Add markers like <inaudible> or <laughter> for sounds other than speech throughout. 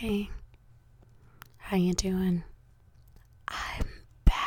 Hey, how you doing? I'm back.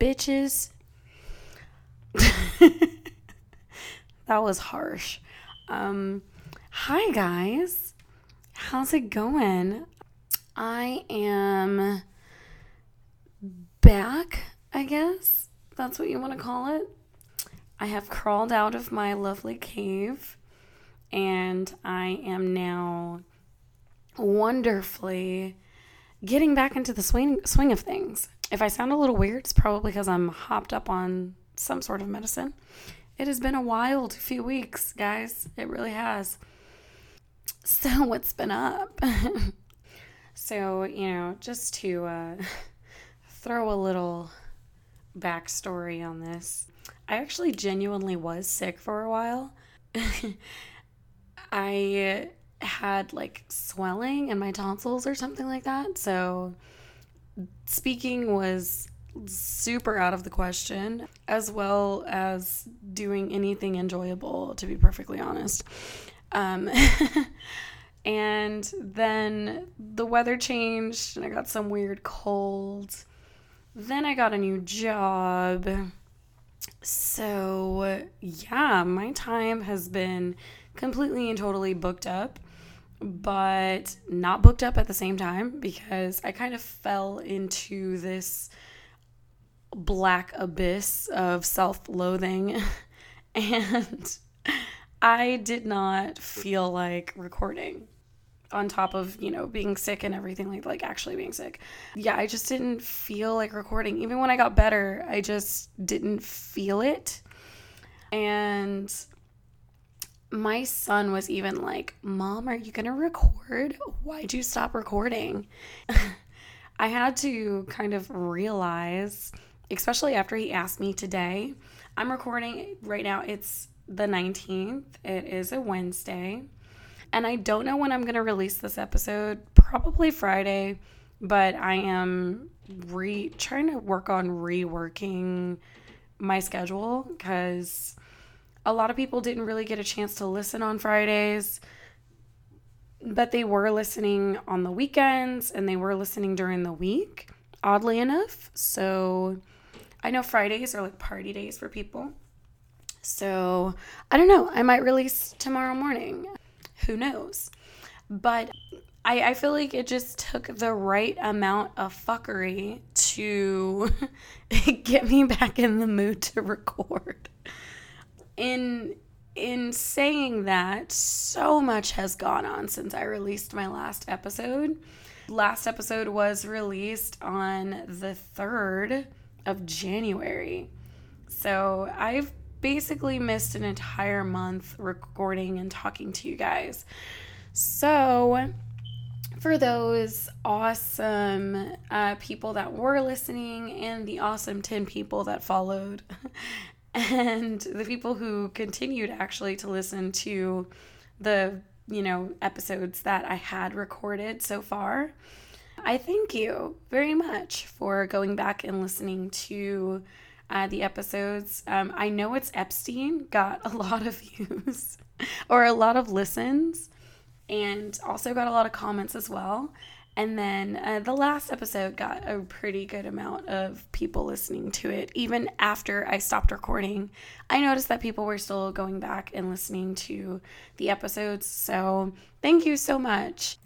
Bitches? <laughs> that was harsh. Um, hi, guys. How's it going? I am back, I guess. That's what you want to call it. I have crawled out of my lovely cave and I am now wonderfully getting back into the swing swing of things. If I sound a little weird, it's probably because I'm hopped up on some sort of medicine. It has been a wild few weeks, guys. It really has. So what's been up? <laughs> so you know, just to uh, <laughs> throw a little backstory on this, I actually genuinely was sick for a while. <laughs> I had like swelling in my tonsils or something like that. So speaking was super out of the question, as well as doing anything enjoyable, to be perfectly honest. Um, <laughs> and then the weather changed, and I got some weird cold. Then I got a new job. So, yeah, my time has been completely and totally booked up but not booked up at the same time because I kind of fell into this black abyss of self loathing <laughs> and I did not feel like recording on top of you know being sick and everything like like actually being sick. Yeah i just didn't feel like recording. Even when i got better i just didn't feel it. And my son was even like, Mom, are you going to record? Why'd you stop recording? <laughs> I had to kind of realize, especially after he asked me today. I'm recording right now, it's the 19th, it is a Wednesday. And I don't know when I'm going to release this episode, probably Friday, but I am re trying to work on reworking my schedule because a lot of people didn't really get a chance to listen on Fridays, but they were listening on the weekends and they were listening during the week, oddly enough. So I know Fridays are like party days for people. So I don't know. I might release tomorrow morning. Who knows? But I, I feel like it just took the right amount of fuckery to <laughs> get me back in the mood to record in in saying that, so much has gone on since I released my last episode. Last episode was released on the 3rd of January. So I've basically missed an entire month recording and talking to you guys. So, for those awesome uh, people that were listening and the awesome 10 people that followed <laughs> and the people who continued actually to listen to the you know episodes that I had recorded so far. I thank you very much for going back and listening to uh, the episodes. Um, I know it's Epstein got a lot of <laughs> views or a lot of listens, and also got a lot of comments as well. And then uh, the last episode got a pretty good amount of people listening to it. Even after I stopped recording, I noticed that people were still going back and listening to the episodes. So thank you so much.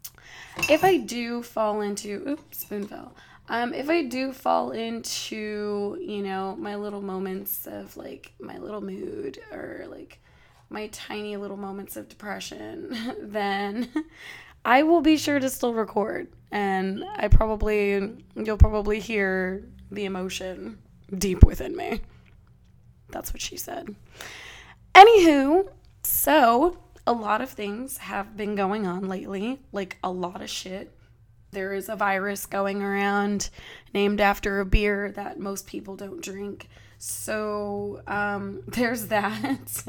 If I do fall into, oops, spoon fell. Um, if I do fall into, you know, my little moments of like my little mood or like my tiny little moments of depression, <laughs> then I will be sure to still record, and I probably you'll probably hear the emotion deep within me. That's what she said. Anywho, so a lot of things have been going on lately, like a lot of shit. There is a virus going around named after a beer that most people don't drink. So um, <laughs> there's that.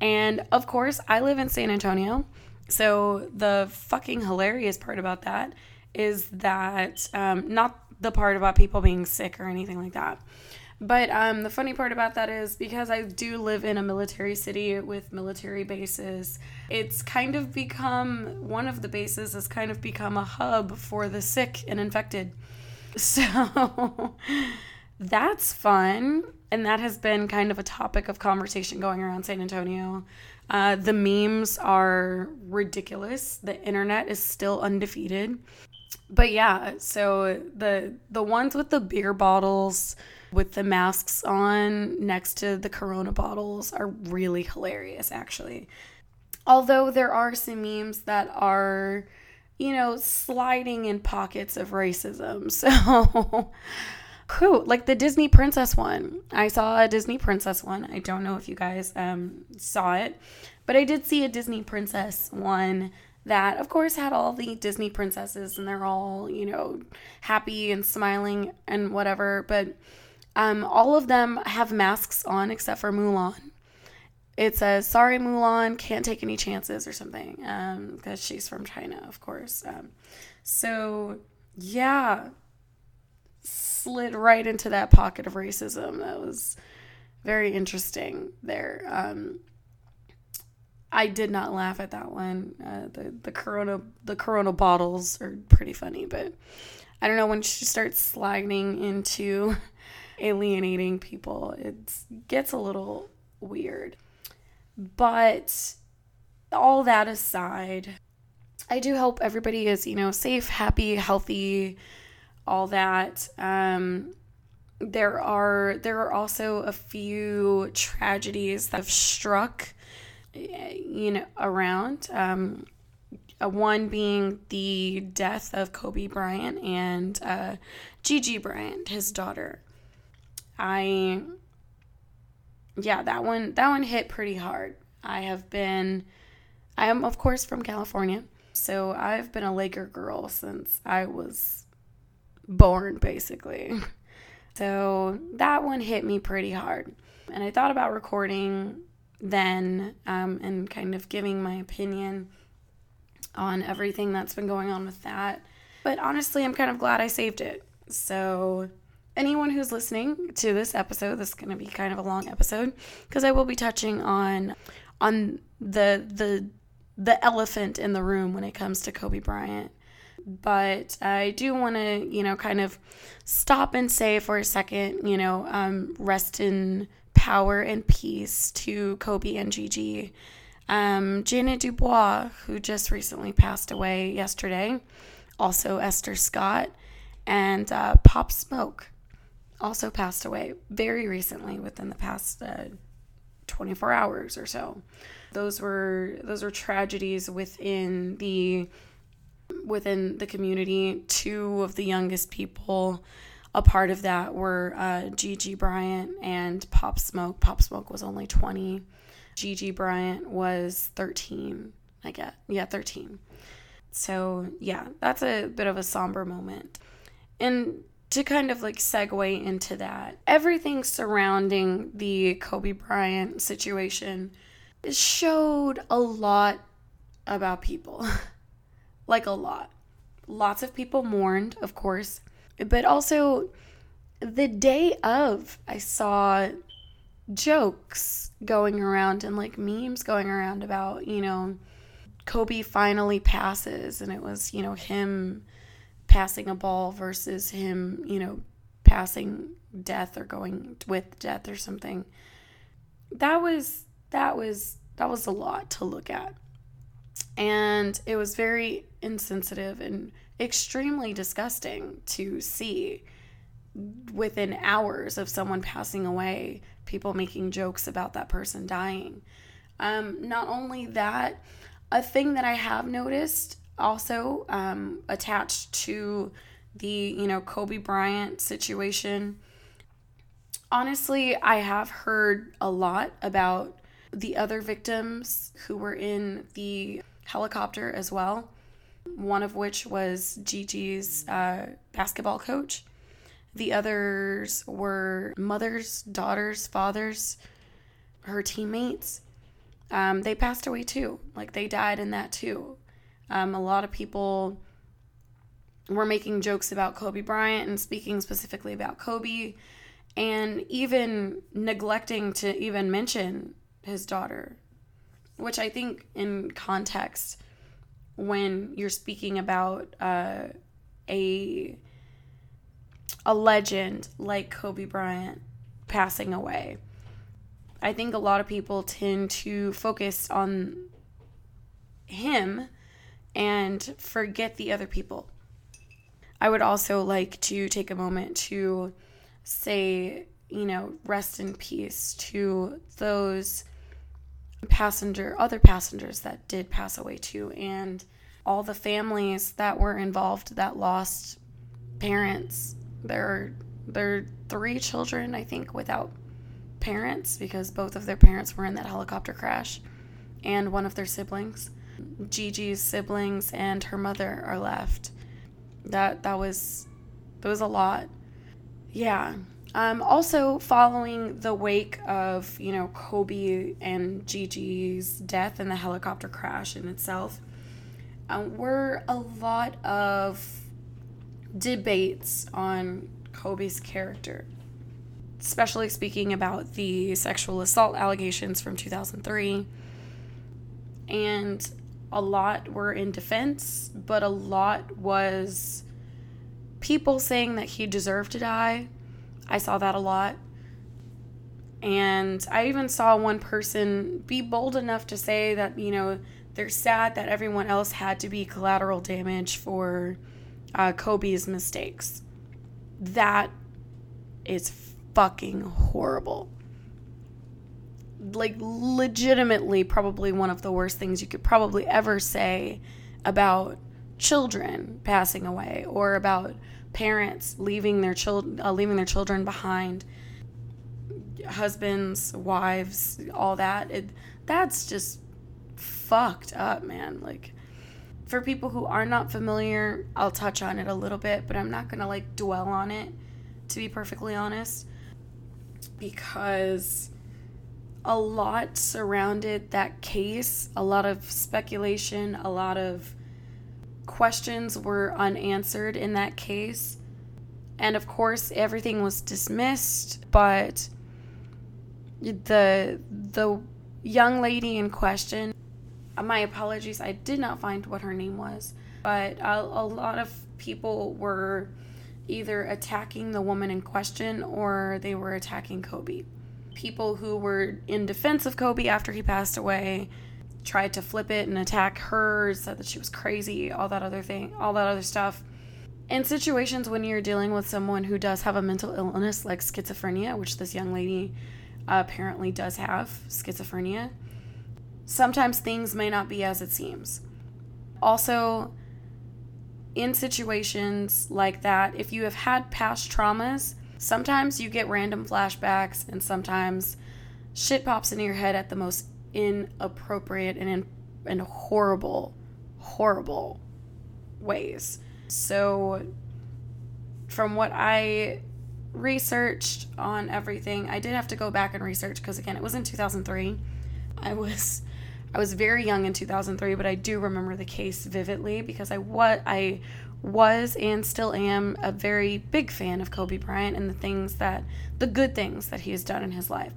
and of course, I live in San Antonio. So the fucking hilarious part about that is that um, not the part about people being sick or anything like that. But um, the funny part about that is because I do live in a military city with military bases, it's kind of become one of the bases has kind of become a hub for the sick and infected. <laughs> So that's fun. And that has been kind of a topic of conversation going around San Antonio. Uh, the memes are ridiculous. The internet is still undefeated. But yeah, so the the ones with the beer bottles with the masks on next to the Corona bottles are really hilarious, actually. Although there are some memes that are, you know, sliding in pockets of racism. <laughs> So, who like the Disney princess one. I saw a Disney princess one. I don't know if you guys um, saw it, but I did see a Disney princess one that of course had all the Disney princesses and they're all, you know, happy and smiling and whatever, but um, all of them have masks on except for Mulan. It says, sorry, Mulan, can't take any chances or something because um, she's from China, of course. Um, so, yeah, slid right into that pocket of racism. That was very interesting there. Um, I did not laugh at that one. Uh, the the Corona the Corona bottles are pretty funny, but I don't know when she starts sliding into <laughs> alienating people. It gets a little weird. But all that aside, I do hope everybody is, you know, safe, happy, healthy, all that. Um, there are there are also a few tragedies that have struck, you know, around. Um, uh, one being the death of Kobe Bryant and uh, Gigi Bryant, his daughter. I yeah, that one that one hit pretty hard. I have been I am of course from California. So I've been a Laker girl since I was born basically. So that one hit me pretty hard. And I thought about recording then um, and kind of giving my opinion on everything that's been going on with that. But honestly, I'm kind of glad I saved it. So anyone who's listening to this episode, this is going to be kind of a long episode because I will be touching on on the the the elephant in the room when it comes to Kobe Bryant. But I do want to, you know, kind of stop and say for a second, you know, um, rest in power and peace to Kobe and Gigi. Um, Ja'net DuBois, who just recently passed away yesterday, also Esther Scott, and uh, Pop Smoke, also passed away very recently within the past uh, 24 hours or so. Those were those were tragedies within the within the community. Two of the youngest people a part of that were uh, Gigi Bryant and Pop Smoke. Pop Smoke was only 20. Gigi Bryant was 13. I get yeah 13. So yeah, that's a bit of a somber moment. And to kind of like segue into that, everything surrounding the Kobe Bryant situation showed a lot about people. <laughs> like a lot. Lots of people mourned, of course, but also the day of, I saw jokes going around and like memes going around about, you know, Kobe finally passes and it was, you know, him passing a ball versus him, you know, passing death or going with death or something. That was that was that was a lot to look at. And it was very insensitive and extremely disgusting to see within hours of someone passing away, people making jokes about that person dying. Um, not only that, a thing that I have noticed also um, attached to the you know Kobe Bryant situation. Honestly, I have heard a lot about the other victims who were in the helicopter as well, one of which was Gigi's uh, basketball coach. The others were mothers, daughters, fathers, her teammates. Um, they passed away too. Like they died in that too. Um, a lot of people were making jokes about Kobe Bryant and speaking specifically about Kobe and even neglecting to even mention his daughter, which I think in context, when you're speaking about uh, a a legend like Kobe Bryant passing away, I think a lot of people tend to focus on him and forget the other people. I would also like to take a moment to say, you know, rest in peace to those passenger other passengers that did pass away too and all the families that were involved that lost parents. There are three children, I think, without parents because both of their parents were in that helicopter crash and one of their siblings. Gigi's siblings and her mother are left. That that was that was a lot. Yeah. Um, also, following the wake of you know Kobe and Gigi's death and the helicopter crash in itself, um, were a lot of debates on Kobe's character, especially speaking about the sexual assault allegations from 2003. And a lot were in defense, but a lot was people saying that he deserved to die. I saw that a lot. And I even saw one person be bold enough to say that, you know, they're sad that everyone else had to be collateral damage for uh, Kobe's mistakes. That is fucking horrible like legitimately probably one of the worst things you could probably ever say about children passing away or about parents leaving their children uh, leaving their children behind husbands wives all that it, that's just fucked up man. Like for people who are not familiar i'll touch on it a little bit but i'm not gonna like dwell on it to be perfectly honest because a lot surrounded that case, a lot of speculation, a lot of questions were unanswered in that case. And of course, everything was dismissed, but the the young lady in question, my apologies, I did not find what her name was, but a, a lot of people were either attacking the woman in question or they were attacking Kobe people who were in defense of Kobe after he passed away tried to flip it and attack her, said that she was crazy, all that other thing, all that other stuff. In situations when you're dealing with someone who does have a mental illness like schizophrenia, which this young lady apparently does have schizophrenia, sometimes things may not be as it seems. Also, in situations like that, if you have had past traumas, Sometimes you get random flashbacks, and sometimes shit pops into your head at the most inappropriate and, in, and horrible, horrible ways. So, from what I researched on everything, I did have to go back and research because again, it was in 2003. I was I was very young in 2003, but I do remember the case vividly because I what I was and still am a very big fan of Kobe Bryant and the things that, the good things that he has done in his life.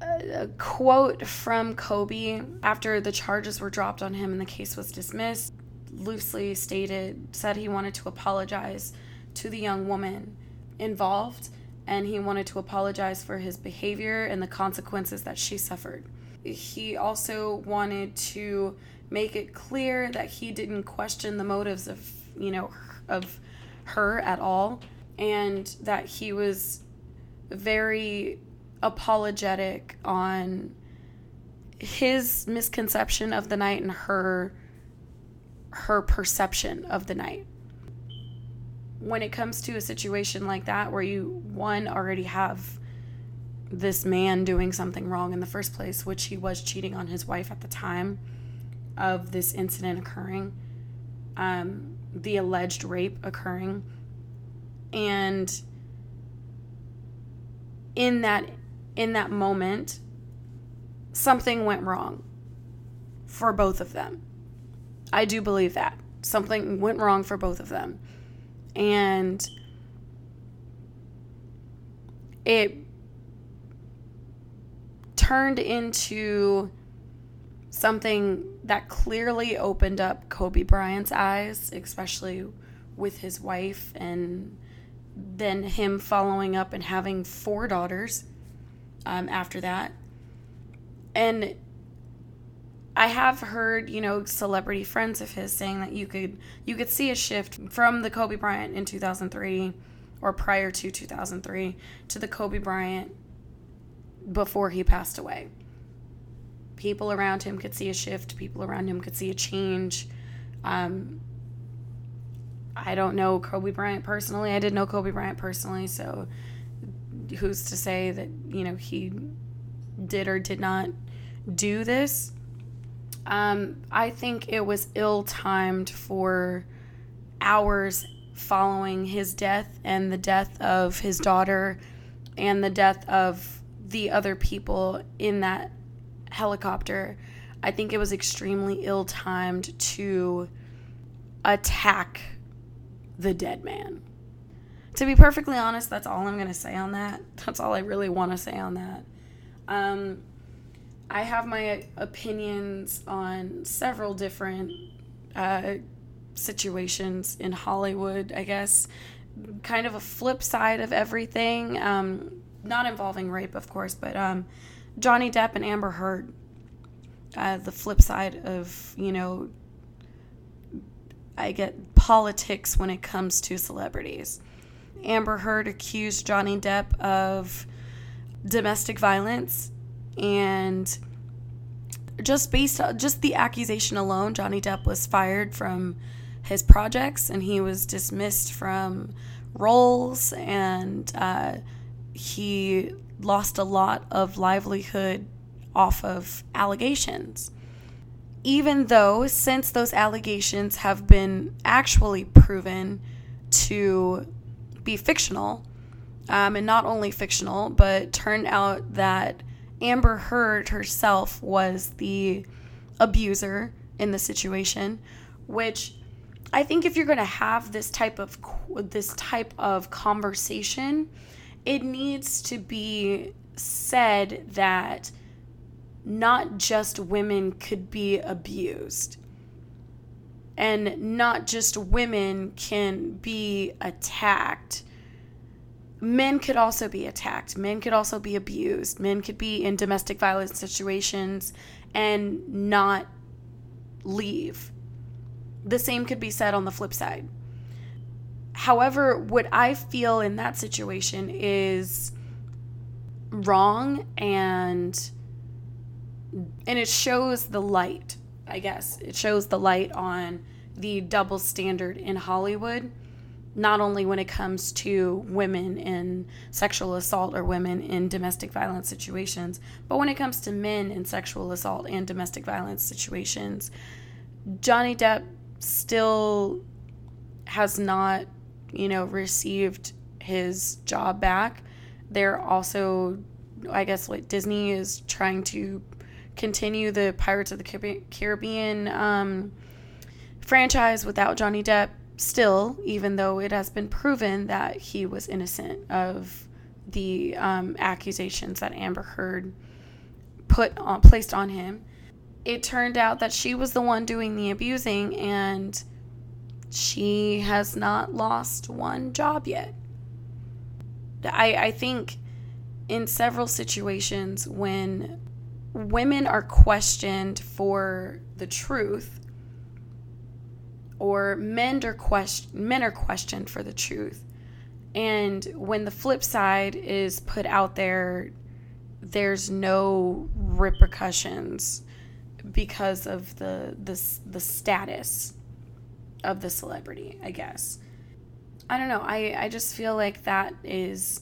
A, quote from Kobe after the charges were dropped on him and the case was dismissed loosely stated, said he wanted to apologize to the young woman involved and he wanted to apologize for his behavior and the consequences that she suffered. He also wanted to make it clear that he didn't question the motives of you know, of her at all, and that he was very apologetic on his misconception of the night and her her perception of the night. When it comes to a situation like that where you one already have this man doing something wrong in the first place, which he was cheating on his wife at the time of this incident occurring, um, the alleged rape occurring. And in that in that moment, something went wrong for both of them. I do believe that. Something went wrong for both of them. And it turned into something that clearly opened up Kobe Bryant's eyes, especially with his wife, and then him following up and having four daughters um, after that. And I have heard, you know, celebrity friends of his saying that you could you could see a shift from the Kobe Bryant in 2003 or prior to 2003 to the Kobe Bryant before he passed away. People around him could see a shift, people around him could see a change. Um, I don't know Kobe Bryant personally. I did know Kobe Bryant personally, so who's to say that, you know, he did or did not do this? Um, I think it was ill timed for hours following his death and the death of his daughter and the death of the other people in that helicopter. I think it was extremely ill timed to attack the dead man. To be perfectly honest, that's all I'm going to say on that. <laughs> That's all I really want to say on that. Um, I have my opinions on several different uh, situations in Hollywood, I guess. Kind of a flip side of everything. Um, not involving rape, of course, but um, Johnny Depp and Amber Heard. Uh, the flip side of, you know, I get politics when it comes to celebrities. Amber Heard accused Johnny Depp of domestic violence and just based on just the accusation alone, Johnny Depp was fired from his projects and he was dismissed from roles and uh, he lost a lot of livelihood off of allegations. Even though, since those allegations have been actually proven to be fictional, um, and not only fictional, but turned out that Amber Heard herself was the abuser in the situation, which I think if you're going to have this type of this type of conversation, it needs to be said that not just women could be abused and not just women can be attacked. Men could also be attacked. Men could also be abused. Men could be in domestic violence situations and not leave. The same could be said on the flip side. However what i feel in that situation is wrong and and it shows the light i guess it shows the light on the double standard in hollywood not only when it comes to women in sexual assault or women in domestic violence situations, but when it comes to men in sexual assault and domestic violence situations. Johnny Depp still has not, you know, received his job back. They're also, I guess, like Disney is trying to continue the Pirates of the Caribbean um, franchise without Johnny Depp still, even though it has been proven that he was innocent of the um, accusations that Amber Heard put on, placed on him, it turned out that she was the one doing the abusing and she has not lost one job yet. I, I think in several situations when women are questioned for the truth or men are question men are questioned for the truth. And when the flip side is put out there, there's no repercussions because of the the the status of the celebrity, I guess. I don't know. I I just feel like that is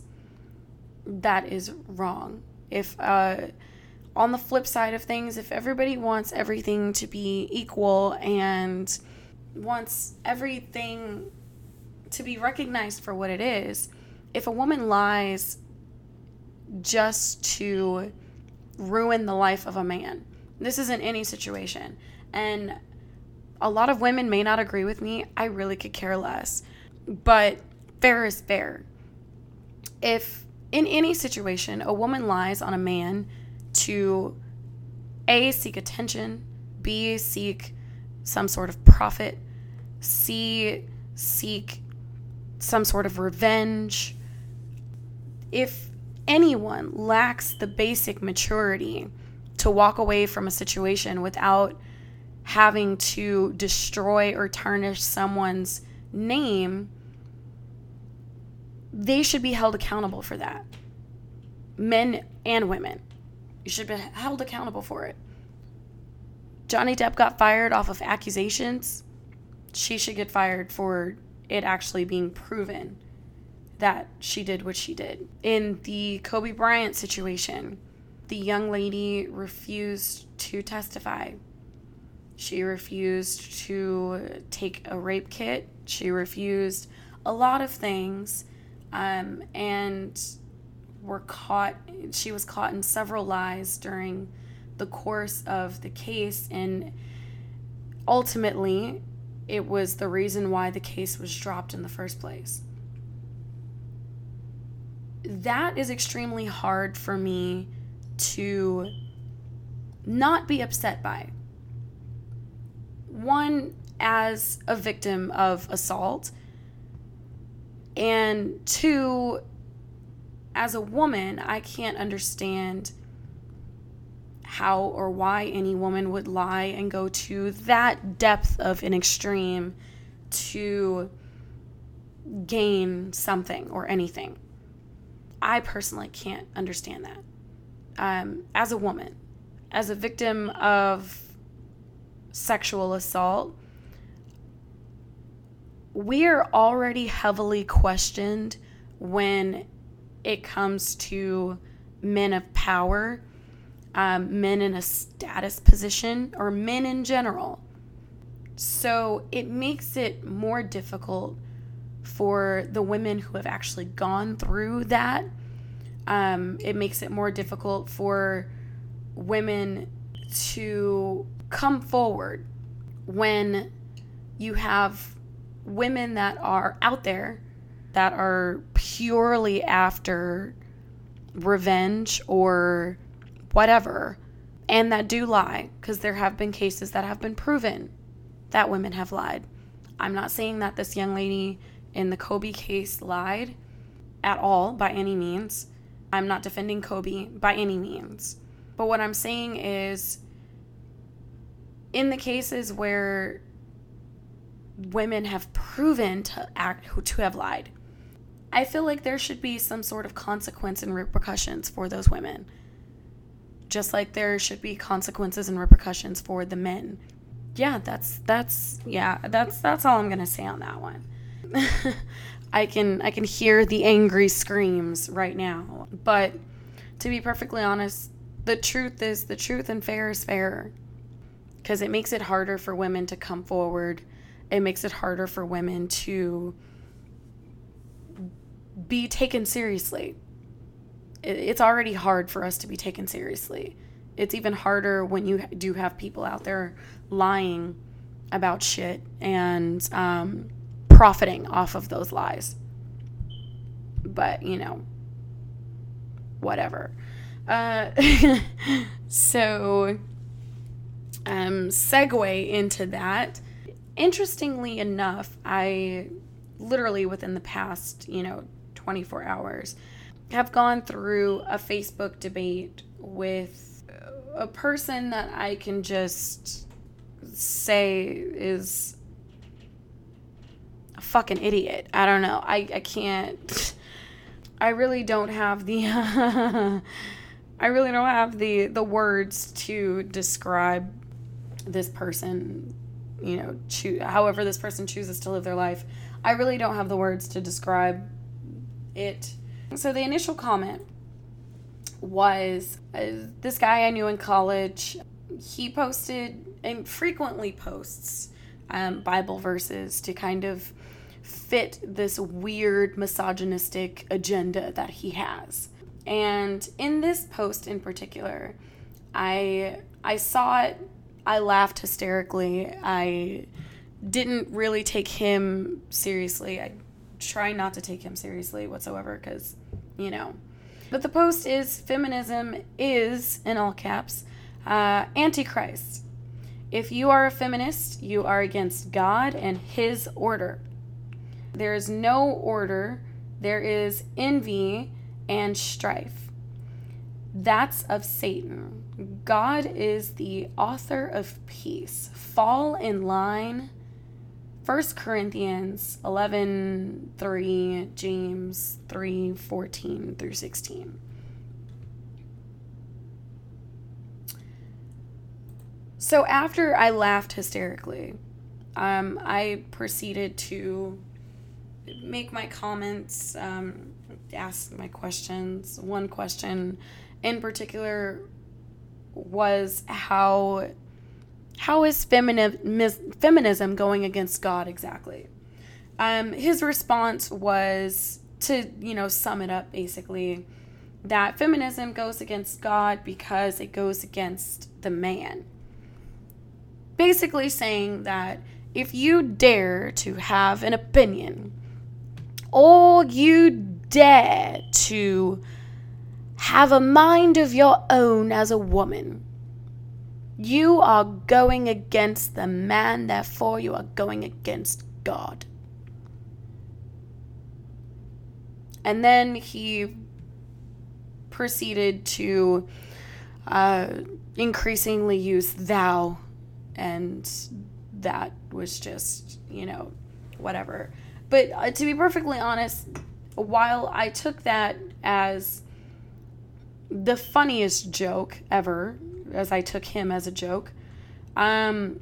that is wrong. If, uh, on the flip side of things, if everybody wants everything to be equal and wants everything to be recognized for what it is, if a woman lies just to ruin the life of a man, this isn't any situation. And a lot of women may not agree with me. I really could care less. But fair is fair. If in any situation a woman lies on a man to A, seek attention, B, seek some sort of profit, C, seek some sort of revenge. If anyone lacks the basic maturity to walk away from a situation without having to destroy or tarnish someone's name, they should be held accountable for that. Men and women. You should be held accountable for it. Johnny Depp got fired off of accusations. She should get fired for it actually being proven that she did what she did. In the Kobe Bryant situation, the young lady refused to testify. She refused to take a rape kit. She refused a lot of things. Um, and were caught, she was caught in several lies during the course of the case. And ultimately, it was the reason why the case was dropped in the first place. That is extremely hard for me to not be upset by. One, as a victim of assault, and two, as a woman, I can't understand how or why any woman would lie and go to that depth of an extreme to gain something or anything. I personally can't understand that. Um, as a woman, as a victim of sexual assault, we are already heavily questioned when it comes to men of power, um, men in a status position, or men in general. So it makes it more difficult for the women who have actually gone through that. Um, it makes it more difficult for women to come forward when you have women that are out there that are purely after revenge or whatever and that do lie because there have been cases that have been proven that women have lied. I'm not saying that this young lady in the Kobe case lied at all by any means. I'm not defending Kobe by any means. But what I'm saying is in the cases where women have proven to act to have lied I feel like there should be some sort of consequence and repercussions for those women. Just like there should be consequences and repercussions for the men. Yeah, that's that's yeah, that's that's all I'm going to say on that one. <laughs> I can I can hear the angry screams right now. But to be perfectly honest, the truth is the truth and fair is fair. Cuz it makes it harder for women to come forward. It makes it harder for women to be taken seriously. It's already hard for us to be taken seriously. It's even harder when you do have people out there lying about shit and um, profiting off of those lies. But, you know, whatever. Uh, <laughs> so, um, segue into that. Interestingly enough, I literally within the past, you know, 24 hours have gone through a Facebook debate with a person that I can just say is a fucking idiot. I don't know. I, I can't. I really don't have the. <laughs> I really don't have the the words to describe this person. You know, choo- however this person chooses to live their life. I really don't have the words to describe it. So the initial comment was uh, this guy I knew in college. He posted and frequently posts um, Bible verses to kind of fit this weird misogynistic agenda that he has. And in this post in particular, I I saw it, I laughed hysterically. I didn't really take him seriously. I try not to take him seriously whatsoever cuz you know. But the post is feminism is in all caps uh, antichrist. If you are a feminist, you are against God and his order. There is no order, there is envy and strife. That's of Satan. God is the author of peace. Fall in line. 1 Corinthians 11 3, James 3 14 through 16. So after I laughed hysterically, um, I proceeded to make my comments, um, ask my questions. One question in particular was how how is feminism feminism going against God exactly? Um, his response was to you know sum it up basically that feminism goes against God because it goes against the man. Basically saying that if you dare to have an opinion or you dare to have a mind of your own as a woman, you are going against the man, therefore, you are going against God. And then he proceeded to uh, increasingly use thou, and that was just, you know, whatever. But uh, to be perfectly honest, while I took that as the funniest joke ever, as I took him as a joke, um,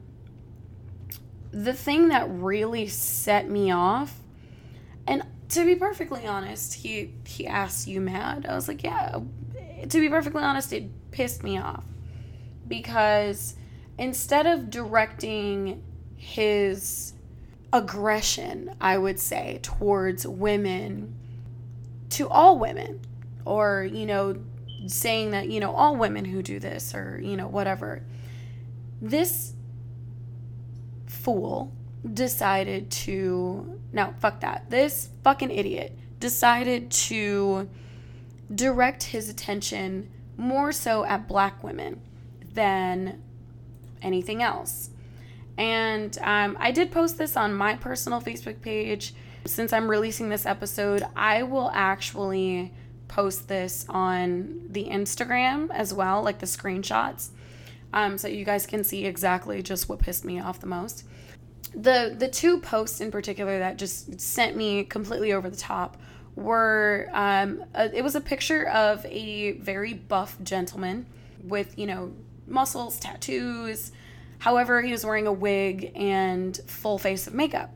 the thing that really set me off, and to be perfectly honest, he he asked you mad. I was like, yeah. To be perfectly honest, it pissed me off because instead of directing his aggression, I would say, towards women to all women, or, you know, saying that, you know, all women who do this, or, you know, whatever. This fool decided to, no, fuck that. This fucking idiot decided to direct his attention more so at black women than anything else. And um, I did post this on my personal Facebook page. Since I'm releasing this episode, I will actually post this on the Instagram as well, like the screenshots, um, so you guys can see exactly just what pissed me off the most. The the two posts in particular that just sent me completely over the top were um, a, it was a picture of a very buff gentleman with you know muscles, tattoos, However, he was wearing a wig and full face of makeup.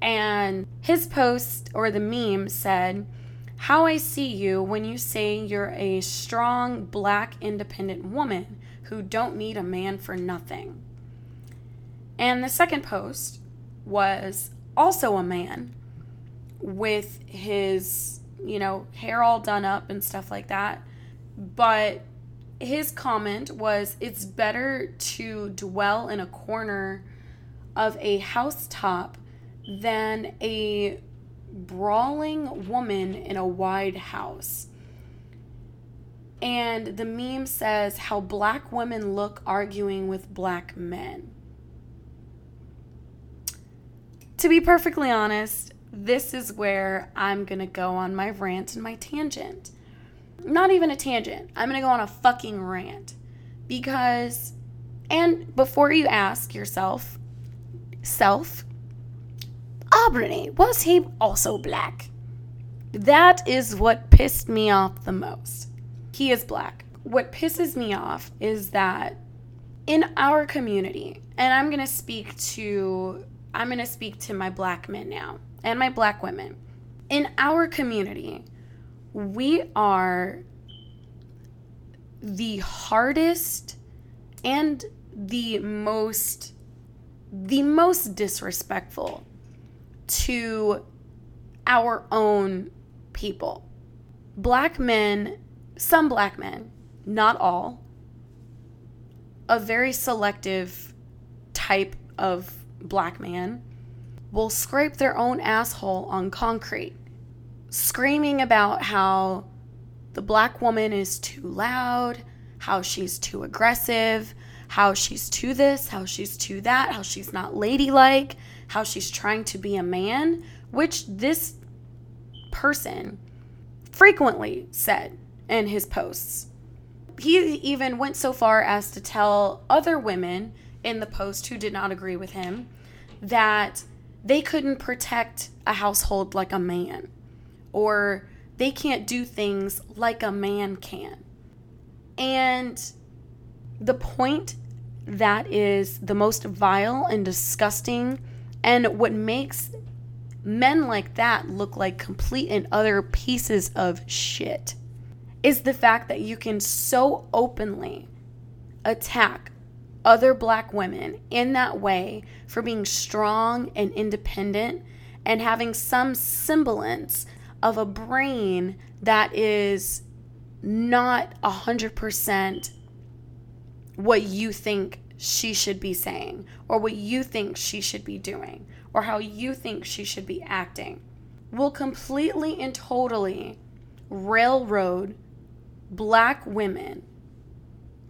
And his post or the meme said, How I see you when you say you're a strong, black, independent woman who don't need a man for nothing. And the second post was also a man with his, you know, hair all done up and stuff like that. But his comment was it's better to dwell in a corner of a housetop than a brawling woman in a wide house. And the meme says how black women look arguing with black men. To be perfectly honest, this is where I'm to go on my rant and my tangent not even a tangent. I'm to go on a fucking rant. Because, and before you ask yourself, self, Was he also black? That is what pissed me off the most. He is black. What pisses me off is that in our community, and I'm going to speak to I'm going to speak to my black men now and my black women. In our community, we are the hardest and the most the most disrespectful to our own people. Black men, some black men, not all, a very selective type of black man will scrape their own asshole on concrete, screaming about how the black woman is too loud, how she's too aggressive, how she's too this, how she's too that, how she's not ladylike, how she's trying to be a man, which this person frequently said in his posts. He even went so far as to tell other women in the post who did not agree with him that they couldn't protect a household like a man, or they can't do things like a man can. And the point that is the most vile and disgusting, and what makes men like that look like complete and other pieces of shit, is the fact that you can so openly attack other black women in that way for being strong and independent and having some semblance of a brain that is not 100% what you think she should be saying or what you think she should be doing or how you think she should be acting will completely and totally railroad black women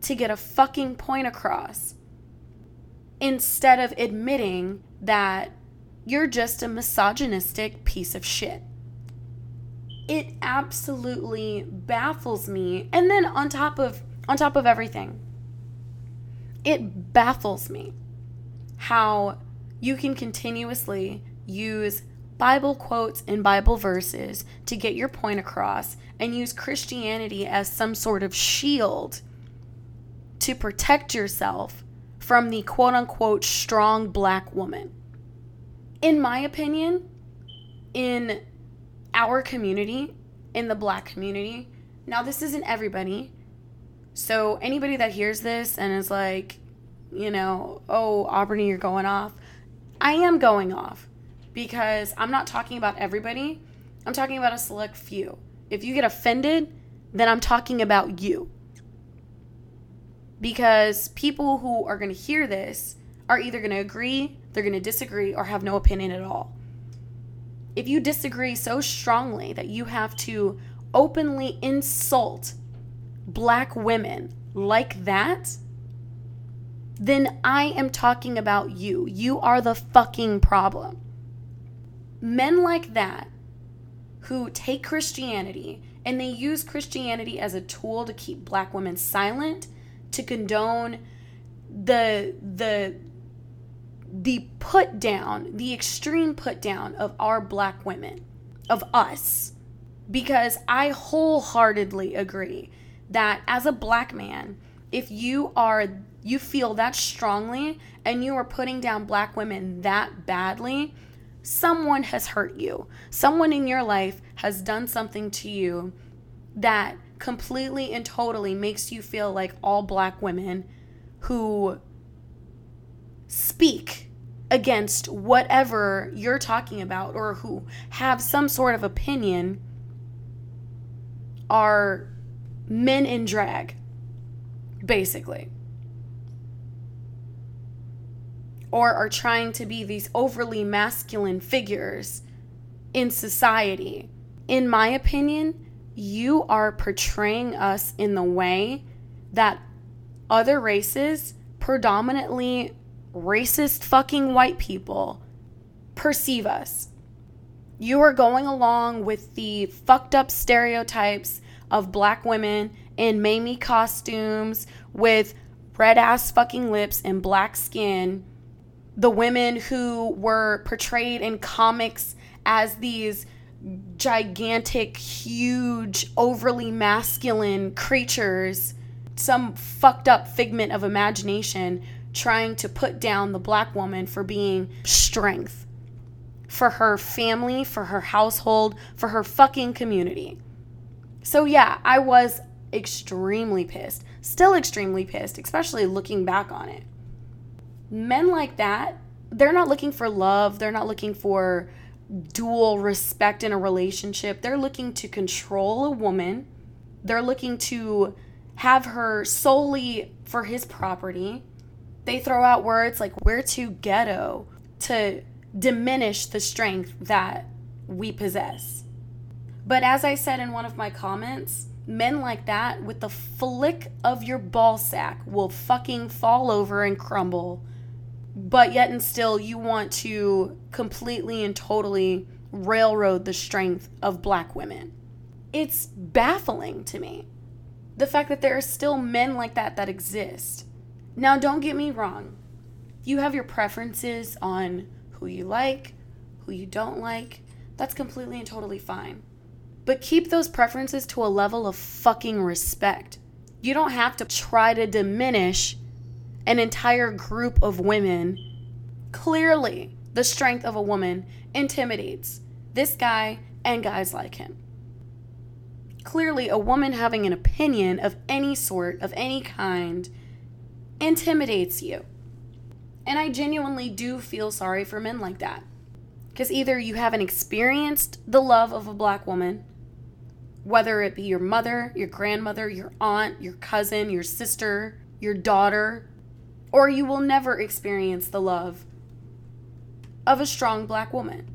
to get a fucking point across instead of admitting that you're just a misogynistic piece of shit. It absolutely baffles me. And then on top of on top of everything, it baffles me how you can continuously use Bible quotes and Bible verses to get your point across and use Christianity as some sort of shield to protect yourself from the quote unquote strong black woman. In my opinion, in our community, in the black community, now this isn't everybody. So anybody that hears this and is like, you know, oh, Aubrey, you're going off. I am going off because I'm not talking about everybody. I'm talking about a select few. If you get offended, then I'm talking about you because people who are going to hear this are either going to agree, they're going to disagree, or have no opinion at all. If you disagree so strongly that you have to openly insult black women like that, then I am talking about you. You are the fucking problem. Men like that who take Christianity and they use Christianity as a tool to keep black women silent to condone the the the put down, the extreme put down of our black women, of us. Because I wholeheartedly agree that as a black man, if you are you feel that strongly and you are putting down black women that badly, someone has hurt you. Someone in your life has done something to you that completely and totally makes you feel like all black women who speak against whatever you're talking about or who have some sort of opinion are men in drag, basically. Or are trying to be these overly masculine figures in society. In my opinion, you are portraying us in the way that other races, predominantly racist fucking white people, perceive us. You are going along with the fucked up stereotypes of black women in Mamie costumes with red ass fucking lips and black skin. The women who were portrayed in comics as these gigantic, huge, overly masculine creatures, some fucked up figment of imagination trying to put down the black woman for being strength for her family, for her household, for her fucking community. So, yeah, I was extremely pissed. Still extremely pissed, especially looking back on it. Men like that, they're not looking for love, they're not looking for dual respect in a relationship. They're looking to control a woman. They're looking to have her solely for his property. They throw out words like, we're too ghetto to diminish the strength that we possess. But as I said in one of my comments, men like that, with the flick of your ball sack, will fucking fall over and crumble. But yet and still, you want to completely and totally railroad the strength of black women. It's baffling to me. The fact that there are still men like that that exist. Now, don't get me wrong. You have your preferences on who you like, who you don't like. That's completely and totally fine. But keep those preferences to a level of fucking respect. You don't have to try to diminish an entire group of women. Clearly, the strength of a woman intimidates this guy and guys like him. Clearly, a woman having an opinion of any sort, of any kind, intimidates you. And I genuinely do feel sorry for men like that. Because either you haven't experienced the love of a black woman, whether it be your mother, your grandmother, your aunt, your cousin, your sister, your daughter, or you will never experience the love of a strong black woman.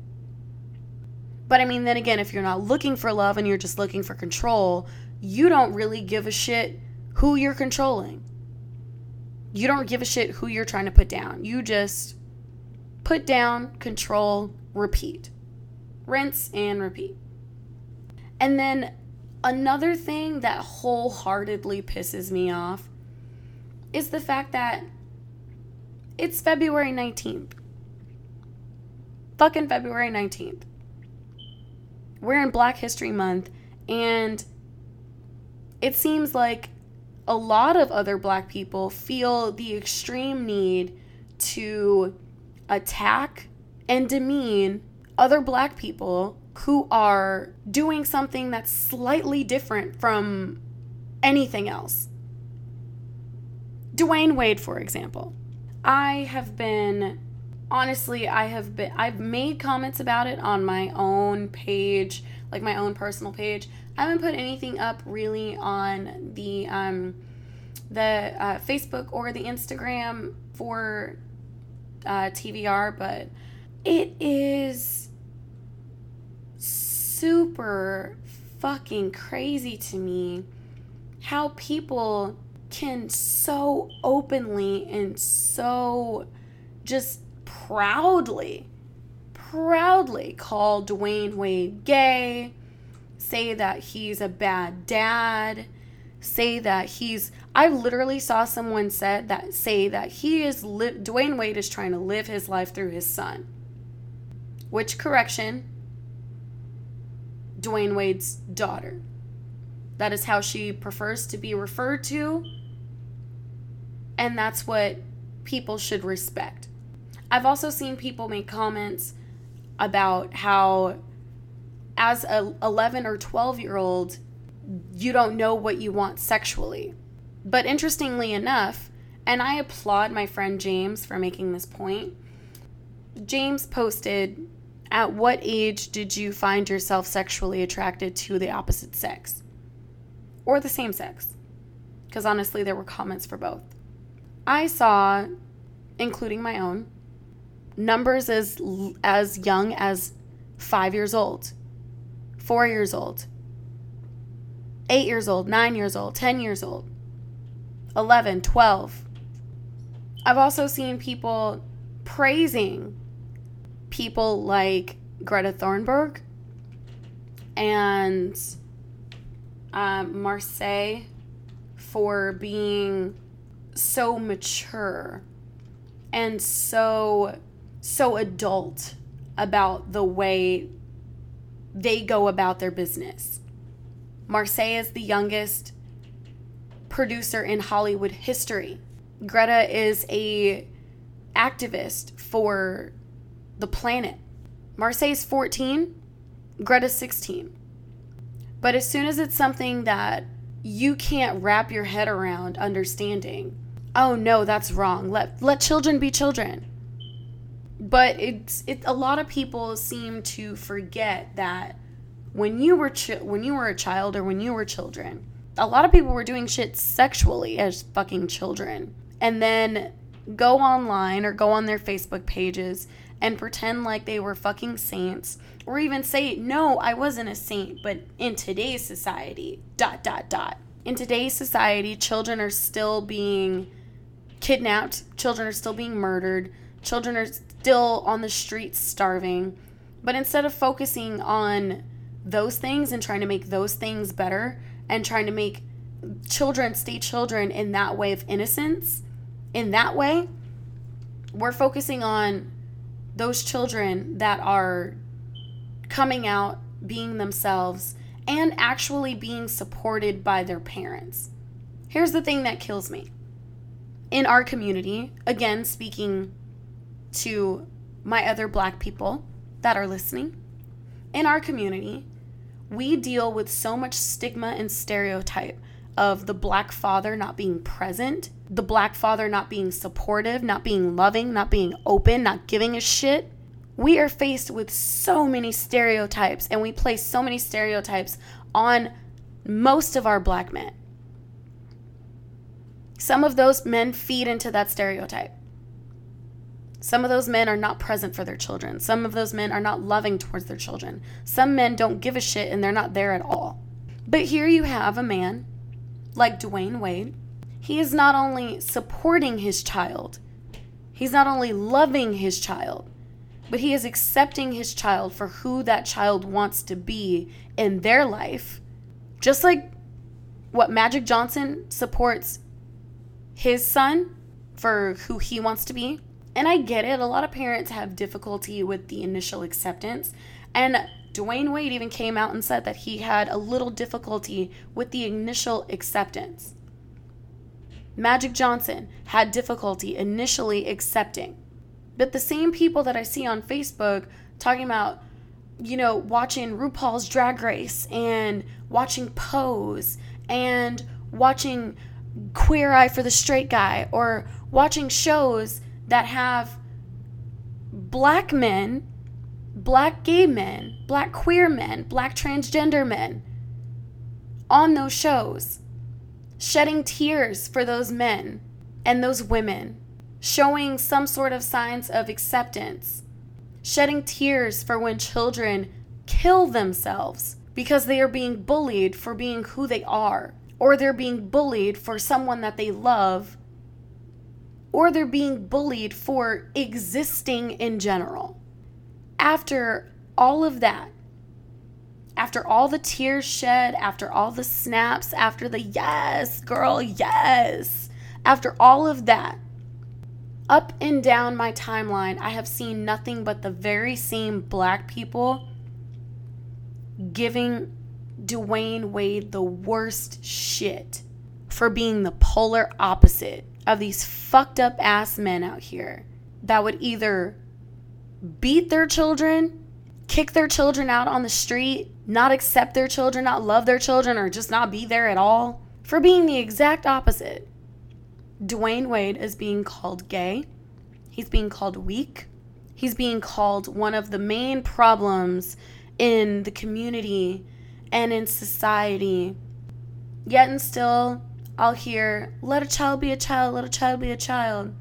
But I mean, then again, if you're not looking for love and you're just looking for control, you don't really give a shit who you're controlling you don't give a shit who you're trying to put down. You just put down, control, repeat. Rinse and repeat. And then another thing that wholeheartedly pisses me off is the fact that it's February 19th. Fucking February 19th. We're in Black History Month, and it seems like a lot of other black people feel the extreme need to attack and demean other black people who are doing something that's slightly different from anything else. Dwyane Wade, for example. I have been honestly, I have been I've made comments about it on my own page, like my own personal page. I haven't put anything up really on the um, the uh, Facebook or the Instagram for uh, TVR, but it is super fucking crazy to me how people can so openly and so just proudly, proudly call Dwyane Wade gay say that he's a bad dad, say that he's I literally saw someone said that say that he is li- Dwyane Wade is trying to live his life through his son. Which correction? Dwyane Wade's daughter. That is how she prefers to be referred to. And that's what people should respect. I've also seen people make comments about how as a 11 or 12 year old, you don't know what you want sexually. But interestingly enough, and I applaud my friend James for making this point, James posted, At what age did you find yourself sexually attracted to the opposite sex? Or the same sex? Because honestly, there were comments for both. I saw, including my own, numbers as, as young as five years old four years old, eight years old, nine years old, 10 years old, 11, 12. I've also seen people praising people like Greta Thunberg and um, Marsai for being so mature and so so adult about the way they go about their business. Marsai is the youngest producer in Hollywood history. Greta is a activist for the planet. Marsai's 14, Greta's 16. But as soon as it's something that you can't wrap your head around understanding. Oh no, that's wrong. Let let children be children. But it's it a lot of people seem to forget that when you were when you were a child or when you were children, a lot of people were doing shit sexually as fucking children. And then go online or go on their Facebook pages and pretend like they were fucking saints or even say, no, I wasn't a saint, but in today's society, dot, dot, dot. In today's society, children are still being kidnapped, children are still being murdered, children are still on the streets starving. But instead of focusing on those things and trying to make those things better and trying to make children stay children in that way of innocence, in that way, we're focusing on those children that are coming out, being themselves, and actually being supported by their parents. Here's the thing that kills me. In our community, again, speaking to my other black people that are listening, in our community, we deal with so much stigma and stereotype of the black father not being present, the black father not being supportive, not being loving, not being open, not giving a shit. We are faced with so many stereotypes and we place so many stereotypes on most of our black men. Some of those men feed into that stereotype. Some of those men are not present for their children. Some of those men are not loving towards their children. Some men don't give a shit and they're not there at all. But here you have a man like Dwyane Wade. He is not only supporting his child, he's not only loving his child, but he is accepting his child for who that child wants to be in their life. Just like what Magic Johnson supports his son for who he wants to be and I get it. A lot of parents have difficulty with the initial acceptance. And Dwyane Wade even came out and said that he had a little difficulty with the initial acceptance. Magic Johnson had difficulty initially accepting. But the same people that I see on Facebook talking about, you know, watching RuPaul's Drag Race and watching Pose and watching Queer Eye for the Straight Guy or watching shows that have black men, black gay men, black queer men, black transgender men on those shows, shedding tears for those men and those women, showing some sort of signs of acceptance, shedding tears for when children kill themselves because they are being bullied for being who they are, or they're being bullied for someone that they love or they're being bullied for existing in general. After all of that, after all the tears shed, after all the snaps, after the yes, girl, yes, after all of that, up and down my timeline, I have seen nothing but the very same black people giving Dwyane Wade the worst shit for being the polar opposite of these fucked up ass men out here that would either beat their children, kick their children out on the street, not accept their children, not love their children, or just not be there at all, for being the exact opposite. Dwyane Wade is being called gay. He's being called weak. He's being called one of the main problems in the community and in society. Yet and still, I'll hear, let a child be a child, let a child be a child,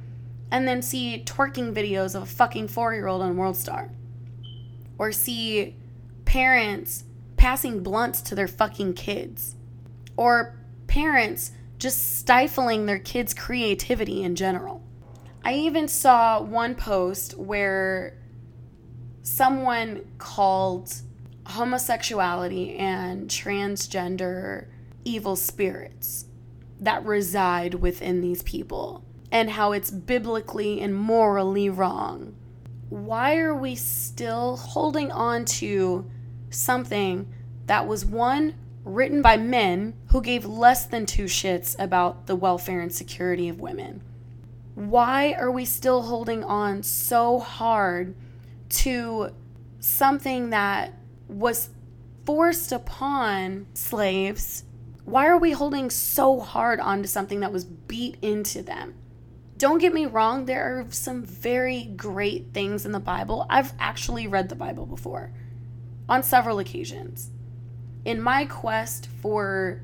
and then see twerking videos of a fucking four year old on World Star. Or see parents passing blunts to their fucking kids. Or parents just stifling their kids' creativity in general. I even saw one post where someone called homosexuality and transgender evil spirits that reside within these people and how it's biblically and morally wrong. Why are we still holding on to something that was one written by men who gave less than two shits about the welfare and security of women? Why are we still holding on so hard to something that was forced upon slaves Why are we holding so hard onto something that was beat into them? Don't get me wrong, there are some very great things in the Bible. I've actually read the Bible before on several occasions. In my quest for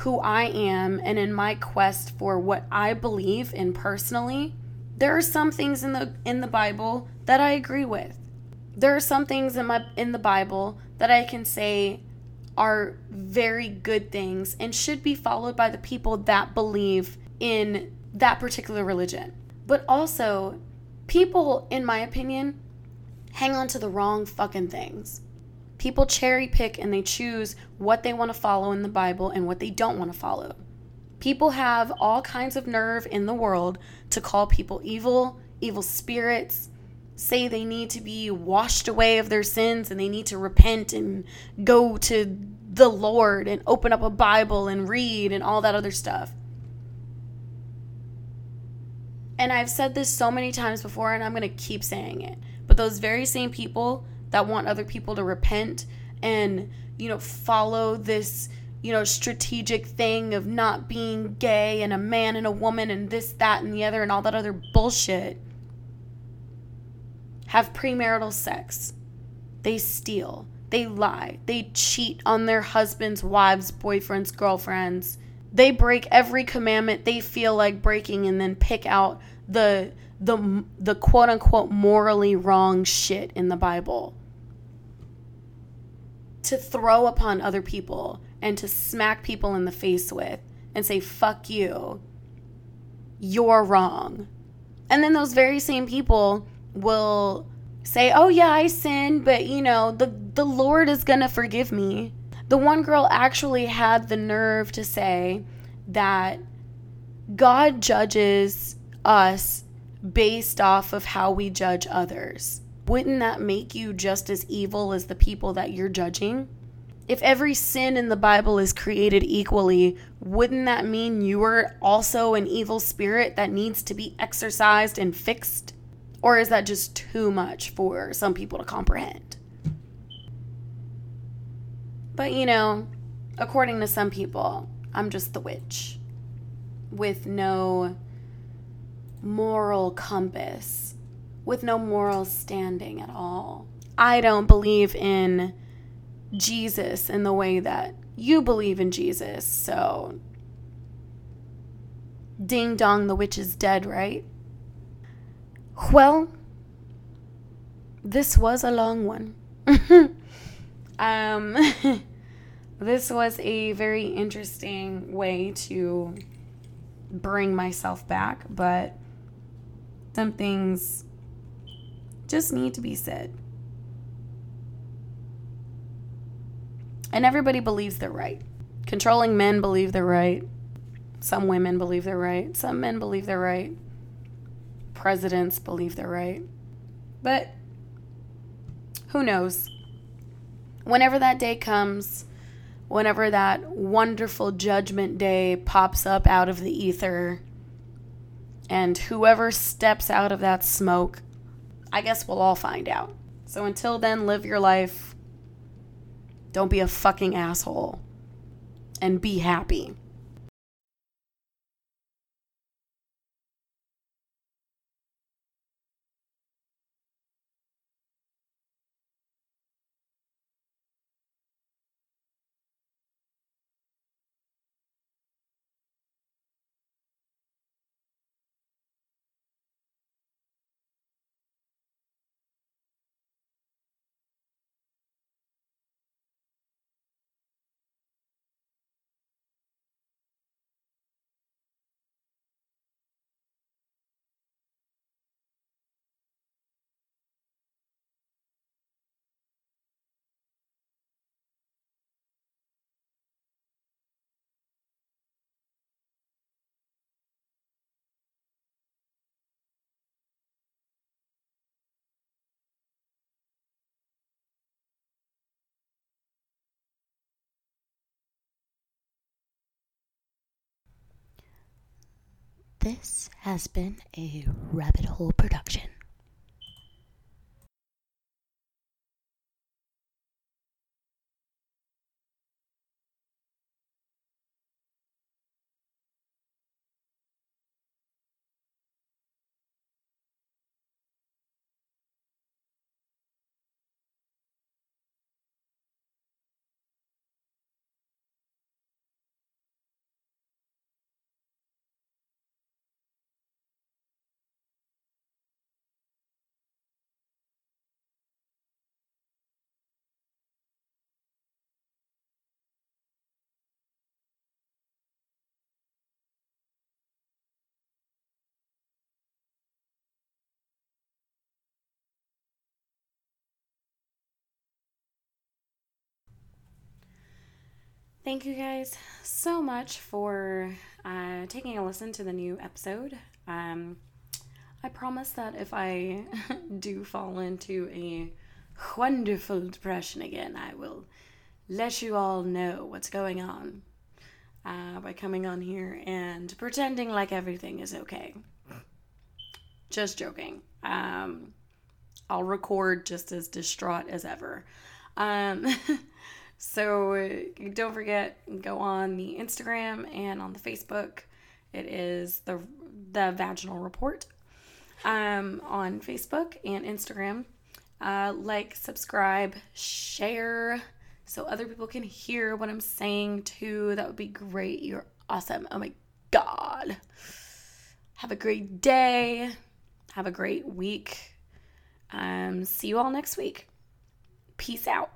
who I am and in my quest for what I believe in personally, there are some things in the in the Bible that I agree with. There are some things in my in the Bible that I can say are very good things and should be followed by the people that believe in that particular religion. But also, people in my opinion hang on to the wrong fucking things. People cherry pick and they choose what they want to follow in the Bible and what they don't want to follow. People have all kinds of nerve in the world to call people evil, evil spirits, say they need to be washed away of their sins and they need to repent and go to the Lord and open up a Bible and read and all that other stuff. And I've said this so many times before and I'm going to keep saying it. But those very same people that want other people to repent and, you know, follow this you know, strategic thing of not being gay and a man and a woman and this, that, and the other, and all that other bullshit, have premarital sex. They steal. They lie. They cheat on their husbands, wives, boyfriends, girlfriends. They break every commandment they feel like breaking and then pick out the the the quote unquote morally wrong shit in the Bible to throw upon other people and to smack people in the face with and say, fuck you, you're wrong. And then those very same people will say, oh, yeah, I sinned, but you know, the, the Lord is going to forgive me. The one girl actually had the nerve to say that God judges us based off of how we judge others. Wouldn't that make you just as evil as the people that you're judging? if every sin in the Bible is created equally, wouldn't that mean you are also an evil spirit that needs to be exorcised and fixed? Or is that just too much for some people to comprehend? But you know, according to some people, I'm just the witch with no moral compass, with no moral standing at all. I don't believe in Jesus in the way that you believe in Jesus. So, ding dong, the witch is dead, right? Well, this was a long one. <laughs> um, <laughs> this was a very interesting way to bring myself back, but some things just need to be said. And everybody believes they're right. Controlling men believe they're right. Some women believe they're right. Some men believe they're right. Presidents believe they're right. But who knows? Whenever that day comes, whenever that wonderful judgment day pops up out of the ether, and whoever steps out of that smoke, I guess we'll all find out. So until then, live your life don't be a fucking asshole. And be happy. This has been a Rabbit Hole production. Thank you guys so much for uh, taking a listen to the new episode. Um, I promise that if I <laughs> do fall into a wonderful depression again, I will let you all know what's going on uh, by coming on here and pretending like everything is okay. Just joking. Um, I'll record just as distraught as ever. Um, <laughs> so don't forget, go on the Instagram and on the Facebook. It is the the Vaginal Report um, on Facebook and Instagram. Uh, like, subscribe, share, so other people can hear what I'm saying too. That would be great. You're awesome. Oh my god. Have a great day. Have a great week. Um, see you all next week. Peace out.